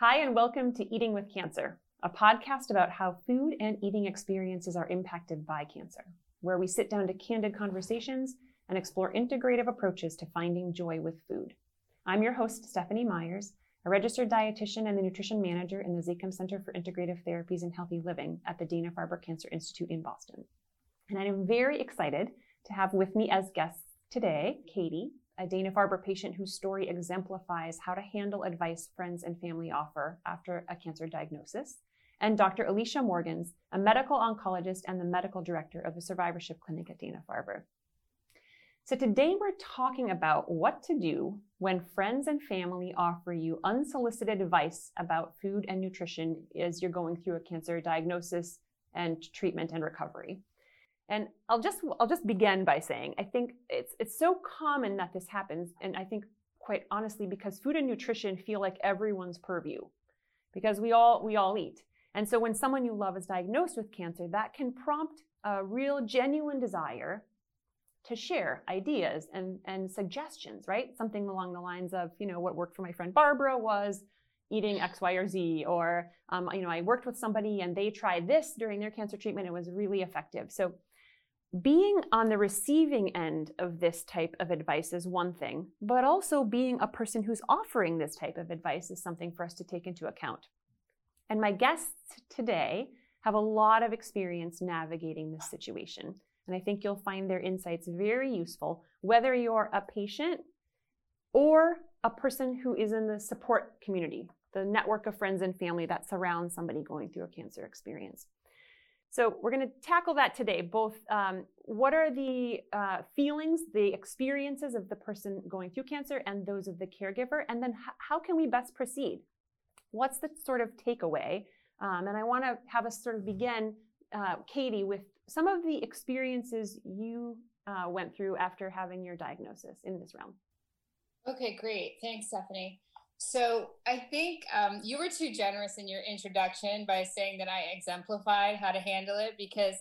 Hi, and welcome to Eating with Cancer, a podcast about how food and eating experiences are impacted by cancer, where we sit down to candid conversations and explore integrative approaches to finding joy with food. I'm your host, Stephanie Meyers, a registered dietitian and the nutrition manager in the Zakim Center for Integrative Therapies and Healthy Living at the Dana Farber Cancer Institute in Boston. And I am very excited to have with me as guests today Katie, a Dana Farber patient whose story exemplifies how to handle advice friends and family offer after a cancer diagnosis, and Dr. Alicia Morgans, a medical oncologist and the medical director of the survivorship clinic at Dana Farber. So, today we're talking about what to do when friends and family offer you unsolicited advice about food and nutrition as you're going through a cancer diagnosis and treatment and recovery. And I'll just I'll just begin by saying I think it's it's so common that this happens, and I think quite honestly because food and nutrition feel like everyone's purview, because we all we all eat, and so when someone you love is diagnosed with cancer, that can prompt a real genuine desire to share ideas and and suggestions, right? Something along the lines of you know what worked for my friend Barbara was eating X, Y, or Z, or um, you know I worked with somebody and they tried this during their cancer treatment, it was really effective. So being on the receiving end of this type of advice is one thing, but also being a person who's offering this type of advice is something for us to take into account. And my guests today have a lot of experience navigating this situation. And I think you'll find their insights very useful, whether you're a patient or a person who is in the support community, the network of friends and family that surrounds somebody going through a cancer experience. So we're going to tackle that today. Both um, what are the uh, feelings, the experiences of the person going through cancer, and those of the caregiver, and then h- how can we best proceed? What's the sort of takeaway? Um, and I want to have us sort of begin, uh, Katie, with some of the experiences you uh, went through after having your diagnosis in this realm. Okay, great. Thanks, Stephanie. So I think um, you were too generous in your introduction by saying that I exemplified how to handle it because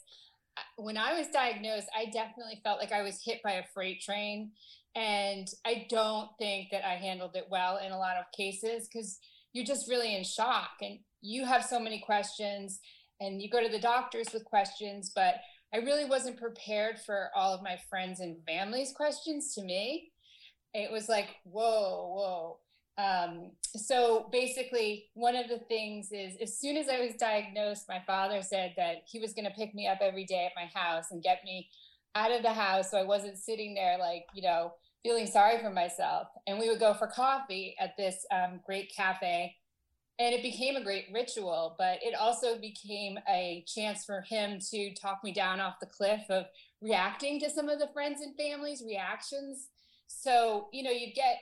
uh, when I was diagnosed, I definitely felt like I was hit by a freight train. And I don't think that I handled it well in a lot of cases because you're just really in shock and you have so many questions and you go to the doctors with questions. But I really wasn't prepared for all of my friends and family's questions to me. It was like, whoa, whoa um, so basically, one of the things is as soon as I was diagnosed, my father said that he was going to pick me up every day at my house and get me out of the house so I wasn't sitting there like, you know, feeling sorry for myself. And we would go for coffee at this um, great cafe. And it became a great ritual, but it also became a chance for him to talk me down off the cliff of reacting to some of the friends and families' reactions. So, you know, you get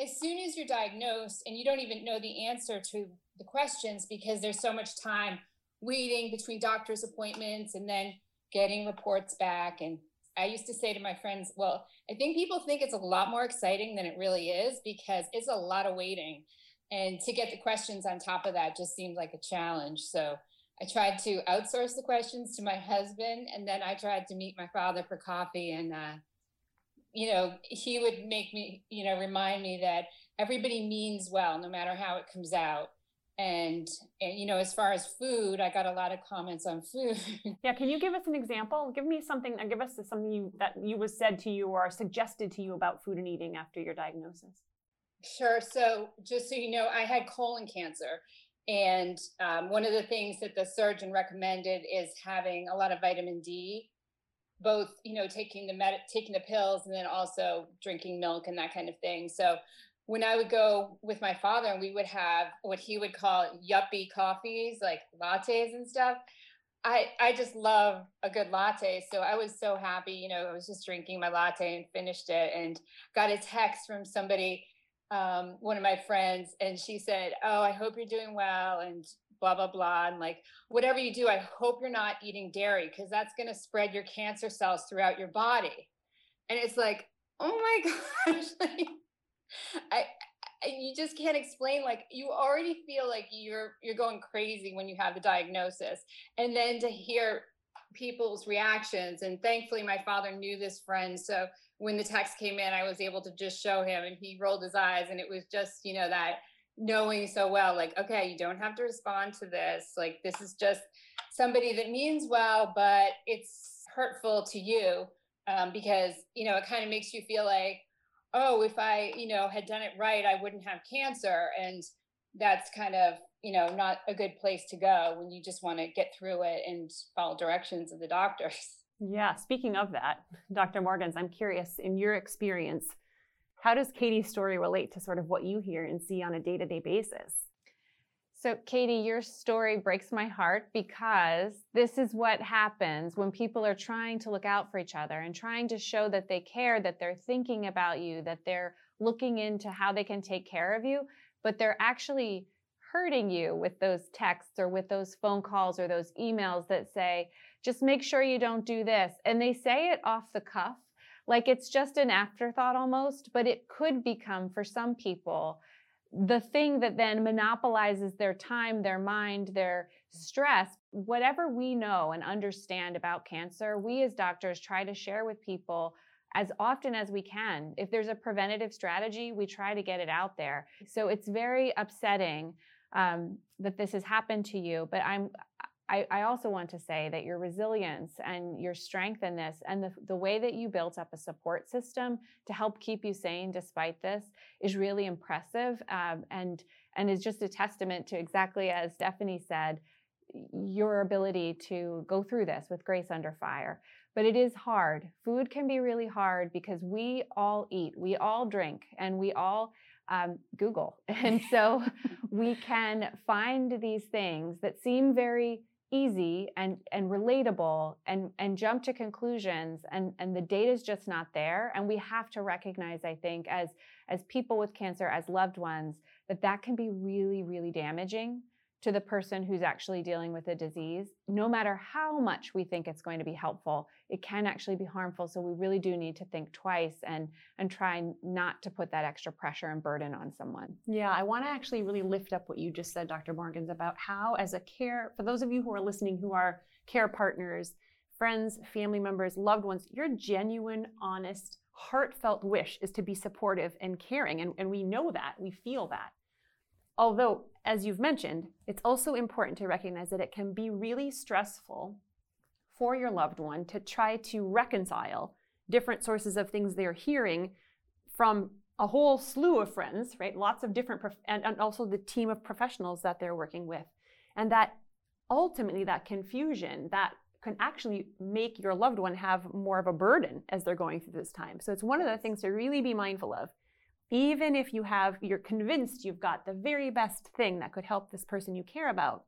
as soon as you're diagnosed and you don't even know the answer to the questions because there's so much time waiting between doctor's appointments and then getting reports back and I used to say to my friends, well, I think people think it's a lot more exciting than it really is because it's a lot of waiting. And to get the questions on top of that just seemed like a challenge. So I tried to outsource the questions to my husband, and then I tried to meet my father for coffee. And uh, you know, he would make me, you know, remind me that everybody means well, no matter how it comes out. And, and you know, as far as food, I got a lot of comments on food. yeah, can you give us an example? Give me something. Give us something you, that you was said to you or suggested to you about food and eating after your diagnosis. Sure. So, just so you know, I had colon cancer, and um, one of the things that the surgeon recommended is having a lot of vitamin D both you know taking the med- taking the pills and then also drinking milk and that kind of thing. So when i would go with my father and we would have what he would call yuppie coffees like lattes and stuff i i just love a good latte. So i was so happy you know i was just drinking my latte and finished it and got a text from somebody um, one of my friends and she said oh i hope you're doing well. And blah blah blah and like whatever you do i hope you're not eating dairy because that's going to spread your cancer cells throughout your body. And it's like oh my gosh like, I, I you just can't explain like you already feel like you're you're going crazy when you have the diagnosis. And then to hear people's reactions and thankfully my father knew this friend so when the text came in i was able to just show him and he rolled his eyes and it was just you know that knowing so well, like, okay, you don't have to respond to this. Like, this is just somebody that means well, but it's hurtful to you um, because, you know, it kind of makes you feel like, oh, if I, you know, had done it right, I wouldn't have cancer. And that's kind of, you know, not a good place to go when you just want to get through it and follow directions of the doctors. Yeah. Speaking of that, Dr. Morgans, I'm curious in your experience, how does Katie's story relate to sort of what you hear and see on a day to day basis? So, Katie, your story breaks my heart because this is what happens when people are trying to look out for each other and trying to show that they care, that they're thinking about you, that they're looking into how they can take care of you, but they're actually hurting you with those texts or with those phone calls or those emails that say, just make sure you don't do this. And they say it off the cuff, like it's just an afterthought almost, but it could become for some people the thing that then monopolizes their time, their mind, their stress, whatever we know and understand about cancer, we as doctors try to share with people as often as we can. If there's a preventative strategy, we try to get it out there. So it's very upsetting um, that this has happened to you, but I'm I, I, also want to say that your resilience and your strength in this and the, the way that you built up a support system to help keep you sane despite this is really impressive um, and, and is just a testament to exactly as Stephanie said, your ability to go through this with grace under fire. But it is hard. Food can be really hard because we all eat, we all drink, and we all um, Google. And so we can find these things that seem very easy and and relatable and and jump to conclusions and and the data is just not there. And we have to recognize i think as as people with cancer as loved ones that that can be really really damaging to the person who's actually dealing with the disease, no matter how much we think it's going to be helpful, it can actually be harmful. So we really do need to think twice and and try not to put that extra pressure and burden on someone. Yeah, I want to actually really lift up what you just said, Dr. Morgans, about how as a care, for those of you who are listening who are care partners, friends, family members, loved ones, your genuine, honest, heartfelt wish is to be supportive and caring. And, and we know that, we feel that. Although, as you've mentioned, it's also important to recognize that it can be really stressful for your loved one to try to reconcile different sources of things they're hearing from a whole slew of friends, right? Lots of different, prof- and, and also the team of professionals that they're working with. And that ultimately, that confusion, that can actually make your loved one have more of a burden as they're going through this time. So it's one of the things to really be mindful of even if you have you're convinced you've got the very best thing that could help this person you care about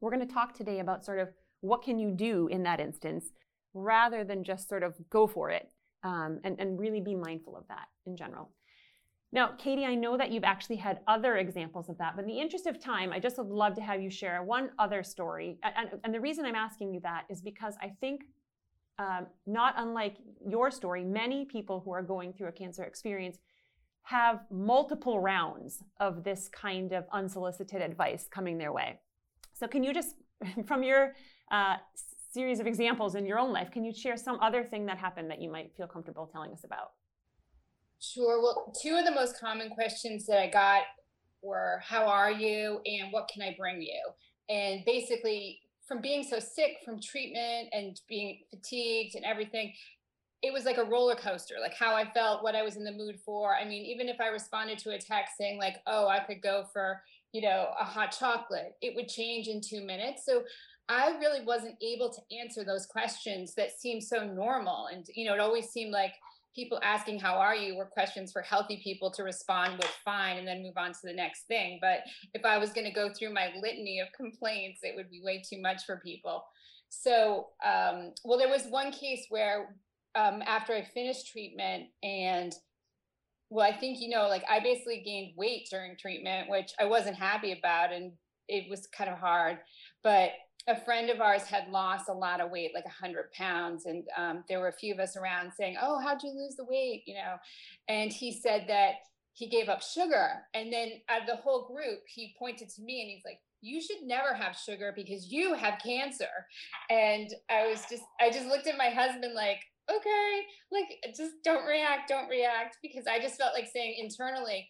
we're going to talk today about sort of what can you do in that instance rather than just sort of go for it um, and, and really be mindful of that in general. Now katie i know that you've actually had other examples of that but in the interest of time i just would love to have you share one other story. And, and the reason i'm asking you that is because i think um, not unlike your story many people who are going through a cancer experience have multiple rounds of this kind of unsolicited advice coming their way. So, can you just, from your uh, series of examples in your own life, can you share some other thing that happened that you might feel comfortable telling us about? Sure. Well, two of the most common questions that I got were How are you? and What can I bring you? And basically, from being so sick from treatment and being fatigued and everything, it was like a roller coaster, like how I felt, what I was in the mood for. I mean, even if I responded to a text saying, like, oh, I could go for, you know, a hot chocolate, it would change in two minutes. So I really wasn't able to answer those questions that seem so normal. And, you know, it always seemed like people asking, how are you, were questions for healthy people to respond with fine and then move on to the next thing. But if I was going to go through my litany of complaints, it would be way too much for people. So, um, well, there was one case where um, after I finished treatment and well, I think you know, like I basically gained weight during treatment, which I wasn't happy about, and it was kind of hard. But a friend of ours had lost a lot of weight, like a hundred pounds, and um, there were a few of us around saying, "Oh, how'd you lose the weight?" You know, and he said that he gave up sugar, and then out of the whole group, he pointed to me and he's like, you should never have sugar because you have cancer. And I was just, I just looked at my husband like, okay, like just don't react, don't react, because I just felt like saying internally,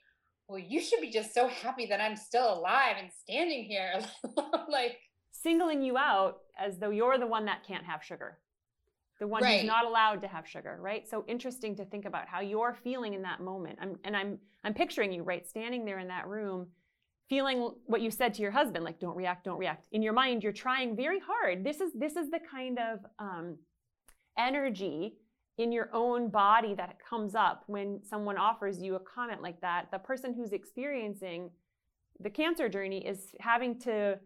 well, you should be just so happy that I'm still alive and standing here. like singling you out as though you're the one that can't have sugar, the one right. who's not allowed to have sugar, right? So interesting to think about how you're feeling in that moment. I'm, and I'm, I'm picturing you, right, standing there in that room, feeling what you said to your husband, like, don't react, don't react. In your mind, you're trying very hard. This is, this is the kind of um, energy in your own body that comes up when someone offers you a comment like that. The person who's experiencing the cancer journey is having to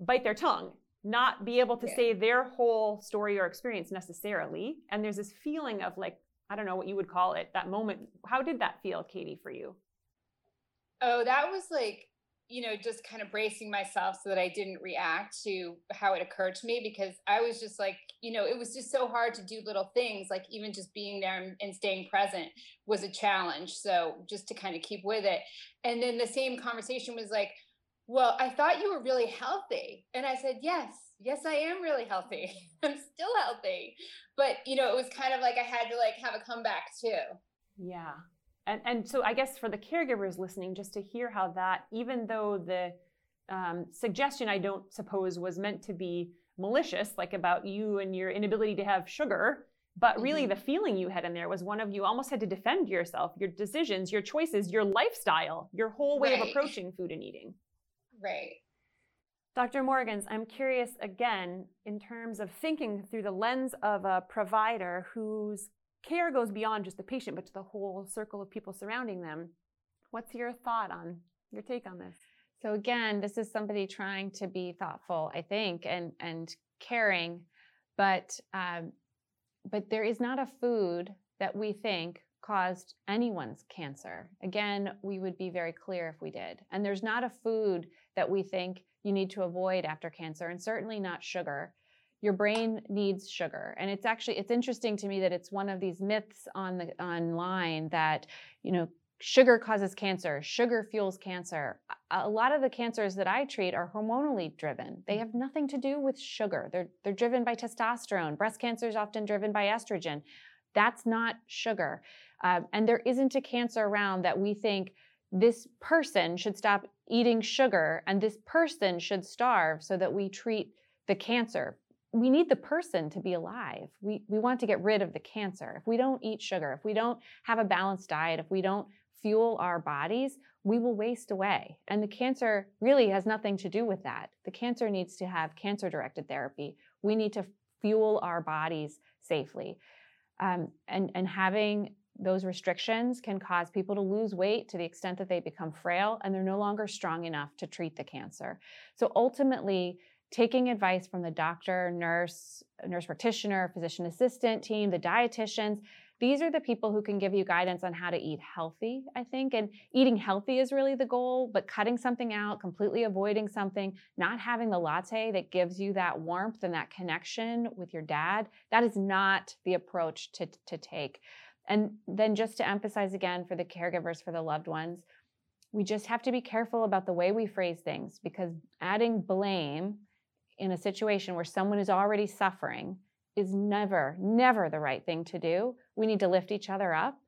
bite their tongue, not be able to yeah. say their whole story or experience necessarily. And there's this feeling of like, I don't know what you would call it, that moment. How did that feel, Katie, for you? Oh, that was like you know, just kind of bracing myself so that I didn't react to how it occurred to me because I was just like, you know, it was just so hard to do little things. Like even just being there and, staying present was a challenge. So just to kind of keep with it. And then the same conversation was like, well, I thought you were really healthy. And I said, yes, yes, I am really healthy. I'm still healthy. But, you know, it was kind of like I had to like have a comeback too. Yeah. And, and so I guess for the caregivers listening, just to hear how that, even though the um, suggestion I don't suppose was meant to be malicious, like about you and your inability to have sugar, but really mm-hmm. the feeling you had in there was one of you almost had to defend yourself, your decisions, your choices, your lifestyle, your whole way right. of approaching food and eating. Right. Dr. Morgans, I'm curious again in terms of thinking through the lens of a provider whose care goes beyond just the patient, but to the whole circle of people surrounding them. What's your thought on your take on this? So again, this is somebody trying to be thoughtful, I think, and and caring, but um, but there is not a food that we think caused anyone's cancer. Again, we would be very clear if we did. And there's not a food that we think you need to avoid after cancer, and certainly not sugar your brain needs sugar. And it's actually it's interesting to me that it's one of these myths on the online that you know sugar causes cancer sugar fuels cancer. A lot of the cancers that i treat are hormonally driven. They have nothing to do with sugar. They're they're driven by testosterone. Breast cancer is often driven by estrogen. That's not sugar. Um, and there isn't a cancer around that we think this person should stop eating sugar and this person should starve so that we treat the cancer we need the person to be alive. We, we want to get rid of the cancer. If we don't eat sugar, if we don't have a balanced diet, if we don't fuel our bodies, we will waste away. And the cancer really has nothing to do with that. The cancer needs to have cancer directed therapy. We need to fuel our bodies safely. Um, and, and having those restrictions can cause people to lose weight to the extent that they become frail and they're no longer strong enough to treat the cancer. So ultimately, taking advice from the doctor, nurse, nurse practitioner, physician assistant team, the dietitians. These are the people who can give you guidance on how to eat healthy, I think. And eating healthy is really the goal, but cutting something out, completely avoiding something, not having the latte that gives you that warmth and that connection with your dad, that is not the approach to, to take. And then just to emphasize again for the caregivers, for the loved ones, we just have to be careful about the way we phrase things because adding blame in a situation where someone is already suffering is never, never the right thing to do. We need to lift each other up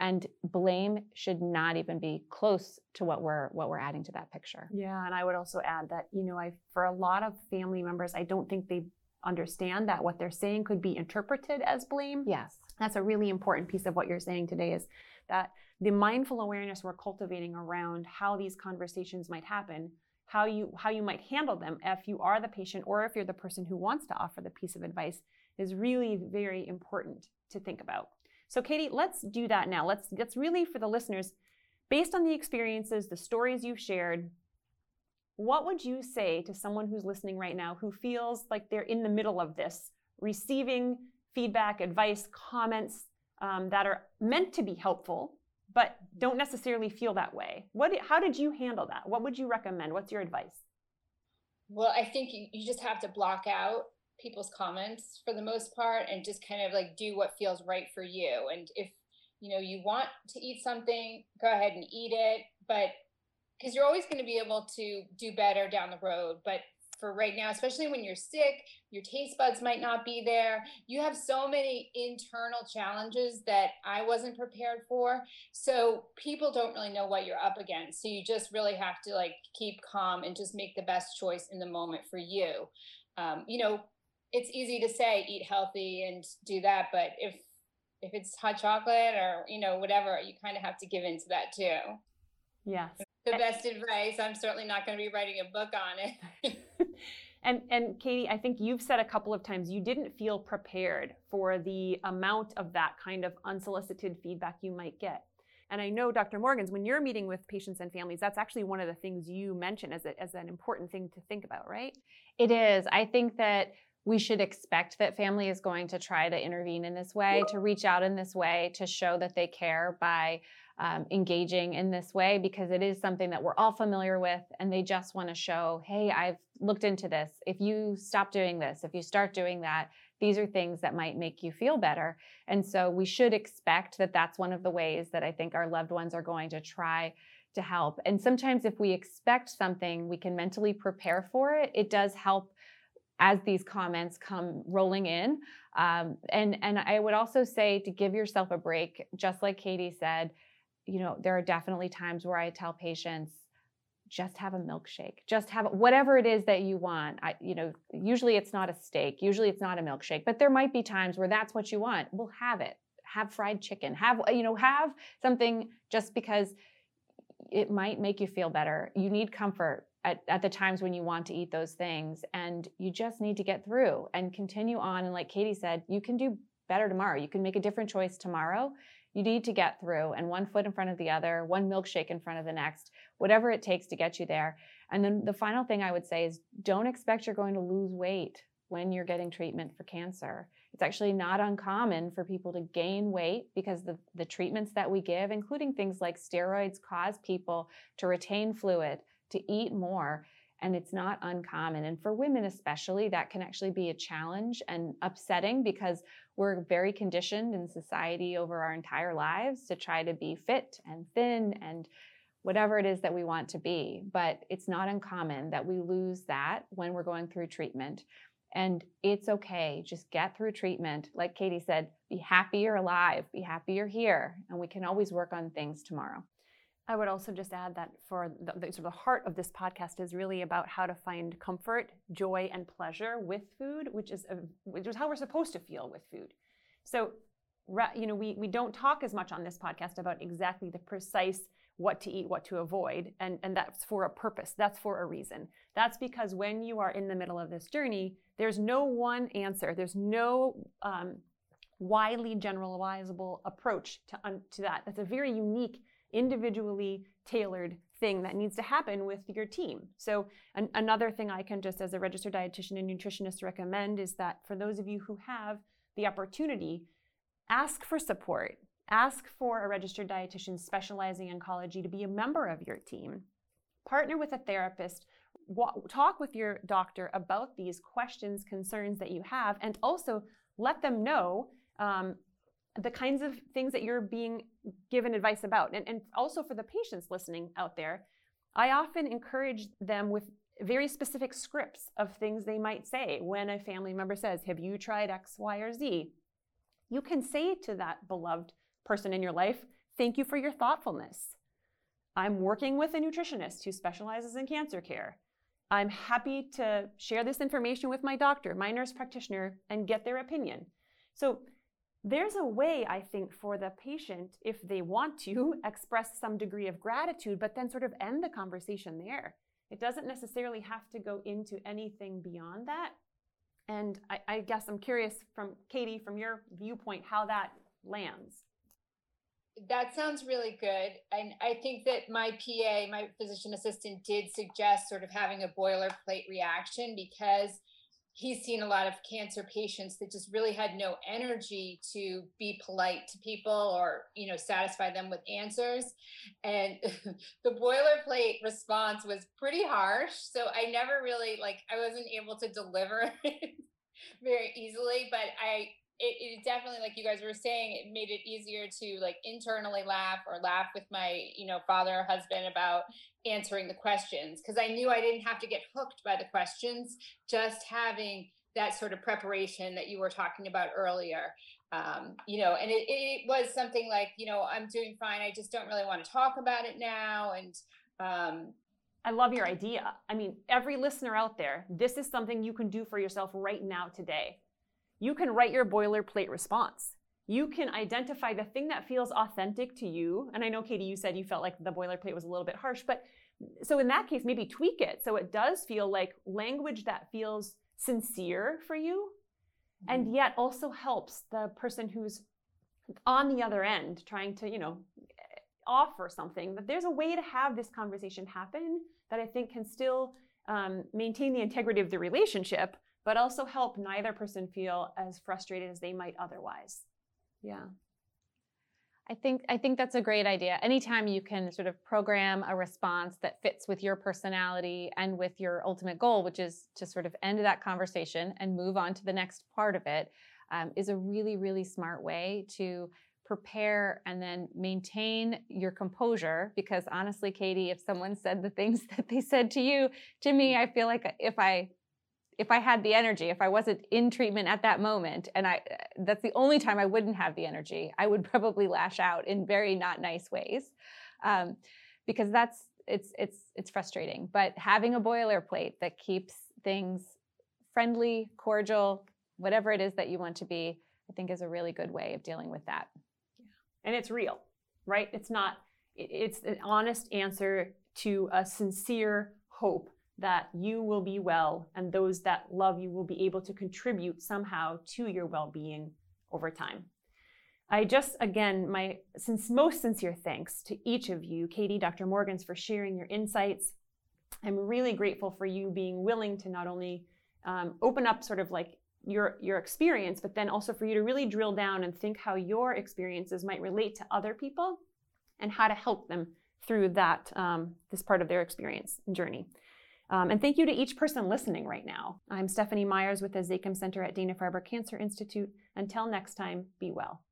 and blame should not even be close to what we're what we're adding to that picture. Yeah, and I would also add that, you know, I for a lot of family members, I don't think they understand that what they're saying could be interpreted as blame. Yes. That's a really important piece of what you're saying today is that the mindful awareness we're cultivating around how these conversations might happen how you how you might handle them if you are the patient or if you're the person who wants to offer the piece of advice is really very important to think about. So Katie, let's do that now. Let's let's really for the listeners based on the experiences, the stories you've shared, what would you say to someone who's listening right now who feels like they're in the middle of this, receiving feedback, advice, comments um, that are meant to be helpful, but don't necessarily feel that way. What, how did you handle that? What would you recommend? What's your advice? Well, I think you, you just have to block out people's comments for the most part and just kind of like do what feels right for you. And if you know you want to eat something, go ahead and eat it. But because you're always going to be able to do better down the road. But for right now, especially when you're sick, your taste buds might not be there. You have so many internal challenges that I wasn't prepared for. So people don't really know what you're up against. So you just really have to like keep calm and just make the best choice in the moment for you. Um, you know, it's easy to say eat healthy and do that, but if if it's hot chocolate or you know whatever, you kind of have to give into that too. Yes. The best advice. I'm certainly not going to be writing a book on it. and and Katie, I think you've said a couple of times you didn't feel prepared for the amount of that kind of unsolicited feedback you might get. And I know, Dr. Morgans, when you're meeting with patients and families, that's actually one of the things you mention as, a, as an important thing to think about, right? It is. I think that we should expect that family is going to try to intervene in this way, to reach out in this way, to show that they care by um, engaging in this way, because it is something that we're all familiar with. And they just want to show, hey, I've looked into this. If you stop doing this, if you start doing that, these are things that might make you feel better. And so we should expect that that's one of the ways that I think our loved ones are going to try to help. And sometimes if we expect something, we can mentally prepare for it. It does help as these comments come rolling in. Um, and and I would also say to give yourself a break, just like Katie said, you know, there are definitely times where I tell patients, just have a milkshake, just have whatever it is that you want. I, you know, usually it's not a steak, usually it's not a milkshake, but there might be times where that's what you want. We'll have it. Have fried chicken. Have uh, you know, have something just because it might make you feel better. You need comfort at, at the times when you want to eat those things and you just need to get through and continue on and like katie said you can do better tomorrow you can make a different choice tomorrow you need to get through and one foot in front of the other one milkshake in front of the next whatever it takes to get you there and then the final thing i would say is don't expect you're going to lose weight when you're getting treatment for cancer it's actually not uncommon for people to gain weight because the, the treatments that we give including things like steroids cause people to retain fluid to eat more. And it's not uncommon. And for women, especially, that can actually be a challenge and upsetting because we're very conditioned in society over our entire lives to try to be fit and thin and whatever it is that we want to be. But it's not uncommon that we lose that when we're going through treatment. And it's okay. Just get through treatment. Like Katie said, be happy you're alive, be happy you're here, and we can always work on things tomorrow. I would also just add that for the, the, sort of the heart of this podcast is really about how to find comfort, joy, and pleasure with food, which is a, which is how we're supposed to feel with food. So, you know, we we don't talk as much on this podcast about exactly the precise what to eat, what to avoid, and and that's for a purpose. That's for a reason. That's because when you are in the middle of this journey, there's no one answer. There's no um, widely generalizable approach to to that. That's a very unique individually tailored thing that needs to happen with your team. So, an, another thing I can just as a registered dietitian and nutritionist recommend is that for those of you who have the opportunity, ask for support. Ask for a registered dietitian specializing in oncology to be a member of your team. Partner with a therapist. Talk with your doctor about these questions, concerns that you have, and also let them know um, the kinds of things that you're being given advice about. And, and also for the patients listening out there, I often encourage them with very specific scripts of things they might say when a family member says, Have you tried X, Y, or Z? You can say to that beloved person in your life, Thank you for your thoughtfulness. I'm working with a nutritionist who specializes in cancer care. I'm happy to share this information with my doctor, my nurse practitioner, and get their opinion. So there's a way, I think, for the patient, if they want to, express some degree of gratitude, but then sort of end the conversation there. It doesn't necessarily have to go into anything beyond that. And I, I guess I'm curious from Katie, from your viewpoint, how that lands. That sounds really good. And I think that my PA, my physician assistant, did suggest sort of having a boilerplate reaction because he's seen a lot of cancer patients that just really had no energy to be polite to people or you know satisfy them with answers. And the boilerplate response was pretty harsh so i never really like i wasn't able to deliver very easily but i it, it definitely, like you guys were saying, it made it easier to like internally laugh or laugh with my, you know, father or husband about answering the questions because I knew I didn't have to get hooked by the questions. Just having that sort of preparation that you were talking about earlier um, you know, and it, it was something like, you know, I'm doing fine. I just don't really want to talk about it now. And um, I love your idea. I mean, every listener out there, this is something you can do for yourself right now today. You can write your boilerplate response. You can identify the thing that feels authentic to you. And I know, Katie, you said you felt like the boilerplate was a little bit harsh, but so in that case, maybe tweak it so it does feel like language that feels sincere for you and mm-hmm. yet also helps the person who's on the other end trying to you know offer something that there's a way to have this conversation happen that i think can still um, maintain the integrity of the relationship but also help neither person feel as frustrated as they might otherwise yeah I think I think that's a great idea. Anytime you can sort of program a response that fits with your personality and with your ultimate goal, which is to sort of end that conversation and move on to the next part of it, um, is a really really smart way to prepare and then maintain your composure. Because honestly, Katie, if someone said the things that they said to you, to me, I feel like if I if I had the energy, if I wasn't in treatment at that moment, and I that's the only time I wouldn't have the energy, I would probably lash out in very not nice ways, um, because that's it's it's it's frustrating. But having a boilerplate that keeps things friendly, cordial, whatever it is that you want to be, I think is a really good way of dealing with that. And it's real, right? It's not. It's an honest answer to a sincere hope that you will be well and those that love you will be able to contribute somehow to your well-being over time. I just, again, my since most sincere thanks to each of you, Katie, Dr. Morgans, for sharing your insights. I'm really grateful for you being willing to not only um, open up sort of like your your experience, but then also for you to really drill down and think how your experiences might relate to other people and how to help them through that um, this part of their experience and journey. Um, and thank you to each person listening right now. I'm Stephanie Meyers with the Zakim Center at Dana Farber Cancer Institute. Until next time, be well.